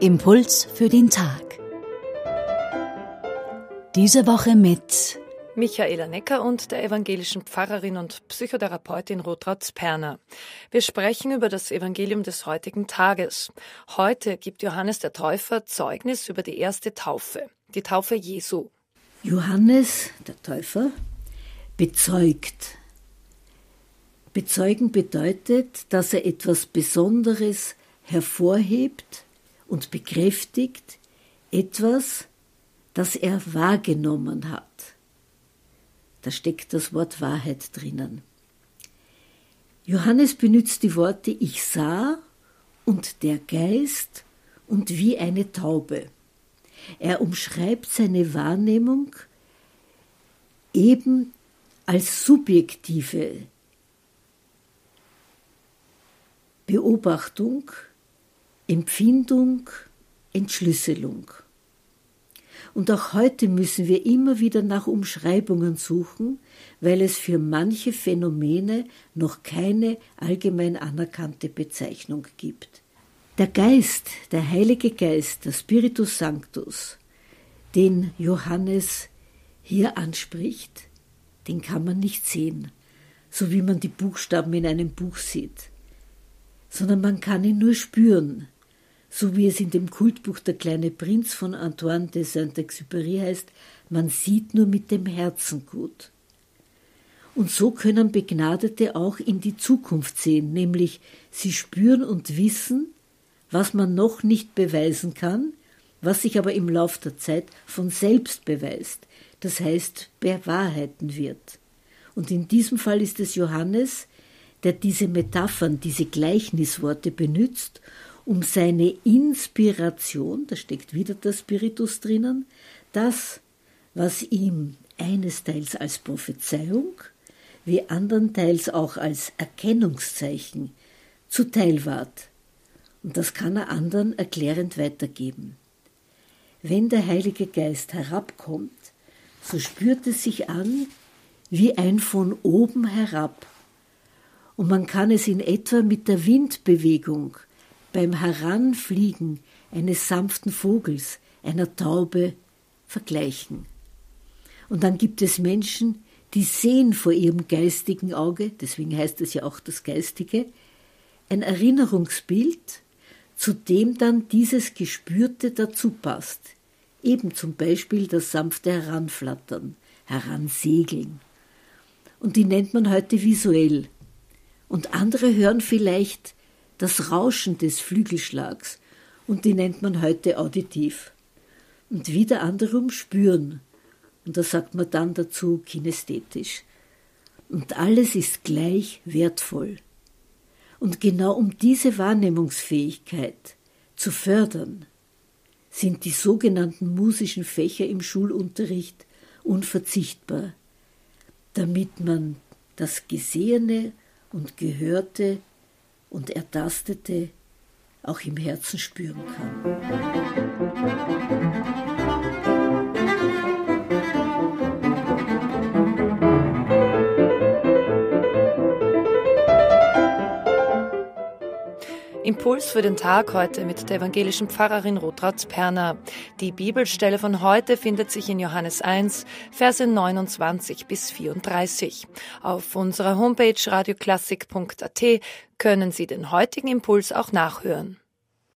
Impuls für den Tag. Diese Woche mit Michaela Necker und der evangelischen Pfarrerin und Psychotherapeutin Rotraud Perner. Wir sprechen über das Evangelium des heutigen Tages. Heute gibt Johannes der Täufer Zeugnis über die erste Taufe, die Taufe Jesu. Johannes der Täufer bezeugt. Bezeugen bedeutet, dass er etwas Besonderes hervorhebt, und bekräftigt etwas, das er wahrgenommen hat. Da steckt das Wort Wahrheit drinnen. Johannes benutzt die Worte ich sah und der Geist und wie eine Taube. Er umschreibt seine Wahrnehmung eben als subjektive Beobachtung Empfindung, Entschlüsselung. Und auch heute müssen wir immer wieder nach Umschreibungen suchen, weil es für manche Phänomene noch keine allgemein anerkannte Bezeichnung gibt. Der Geist, der Heilige Geist, der Spiritus Sanctus, den Johannes hier anspricht, den kann man nicht sehen, so wie man die Buchstaben in einem Buch sieht, sondern man kann ihn nur spüren, so wie es in dem Kultbuch Der kleine Prinz von Antoine de Saint-Exupéry heißt, man sieht nur mit dem Herzen gut. Und so können Begnadete auch in die Zukunft sehen, nämlich sie spüren und wissen, was man noch nicht beweisen kann, was sich aber im Lauf der Zeit von selbst beweist, das heißt bewahrheiten wird. Und in diesem Fall ist es Johannes, der diese Metaphern, diese Gleichnisworte benützt um seine Inspiration, da steckt wieder der Spiritus drinnen, das, was ihm einesteils als Prophezeiung, wie andernteils auch als Erkennungszeichen zuteil ward. Und das kann er anderen erklärend weitergeben. Wenn der Heilige Geist herabkommt, so spürt es sich an wie ein von oben herab. Und man kann es in etwa mit der Windbewegung beim Heranfliegen eines sanften Vogels, einer Taube, vergleichen. Und dann gibt es Menschen, die sehen vor ihrem geistigen Auge, deswegen heißt es ja auch das Geistige, ein Erinnerungsbild, zu dem dann dieses Gespürte dazu passt. Eben zum Beispiel das sanfte Heranflattern, Heransegeln. Und die nennt man heute visuell. Und andere hören vielleicht das Rauschen des Flügelschlags, und die nennt man heute auditiv. Und wieder anderum spüren, und da sagt man dann dazu kinästhetisch. Und alles ist gleich wertvoll. Und genau um diese Wahrnehmungsfähigkeit zu fördern, sind die sogenannten musischen Fächer im Schulunterricht unverzichtbar, damit man das Gesehene und Gehörte und Ertastete auch im Herzen spüren kann. Impuls für den Tag heute mit der evangelischen Pfarrerin Rotraud Perner. Die Bibelstelle von heute findet sich in Johannes 1, Verse 29 bis 34. Auf unserer Homepage radioklassik.at können Sie den heutigen Impuls auch nachhören.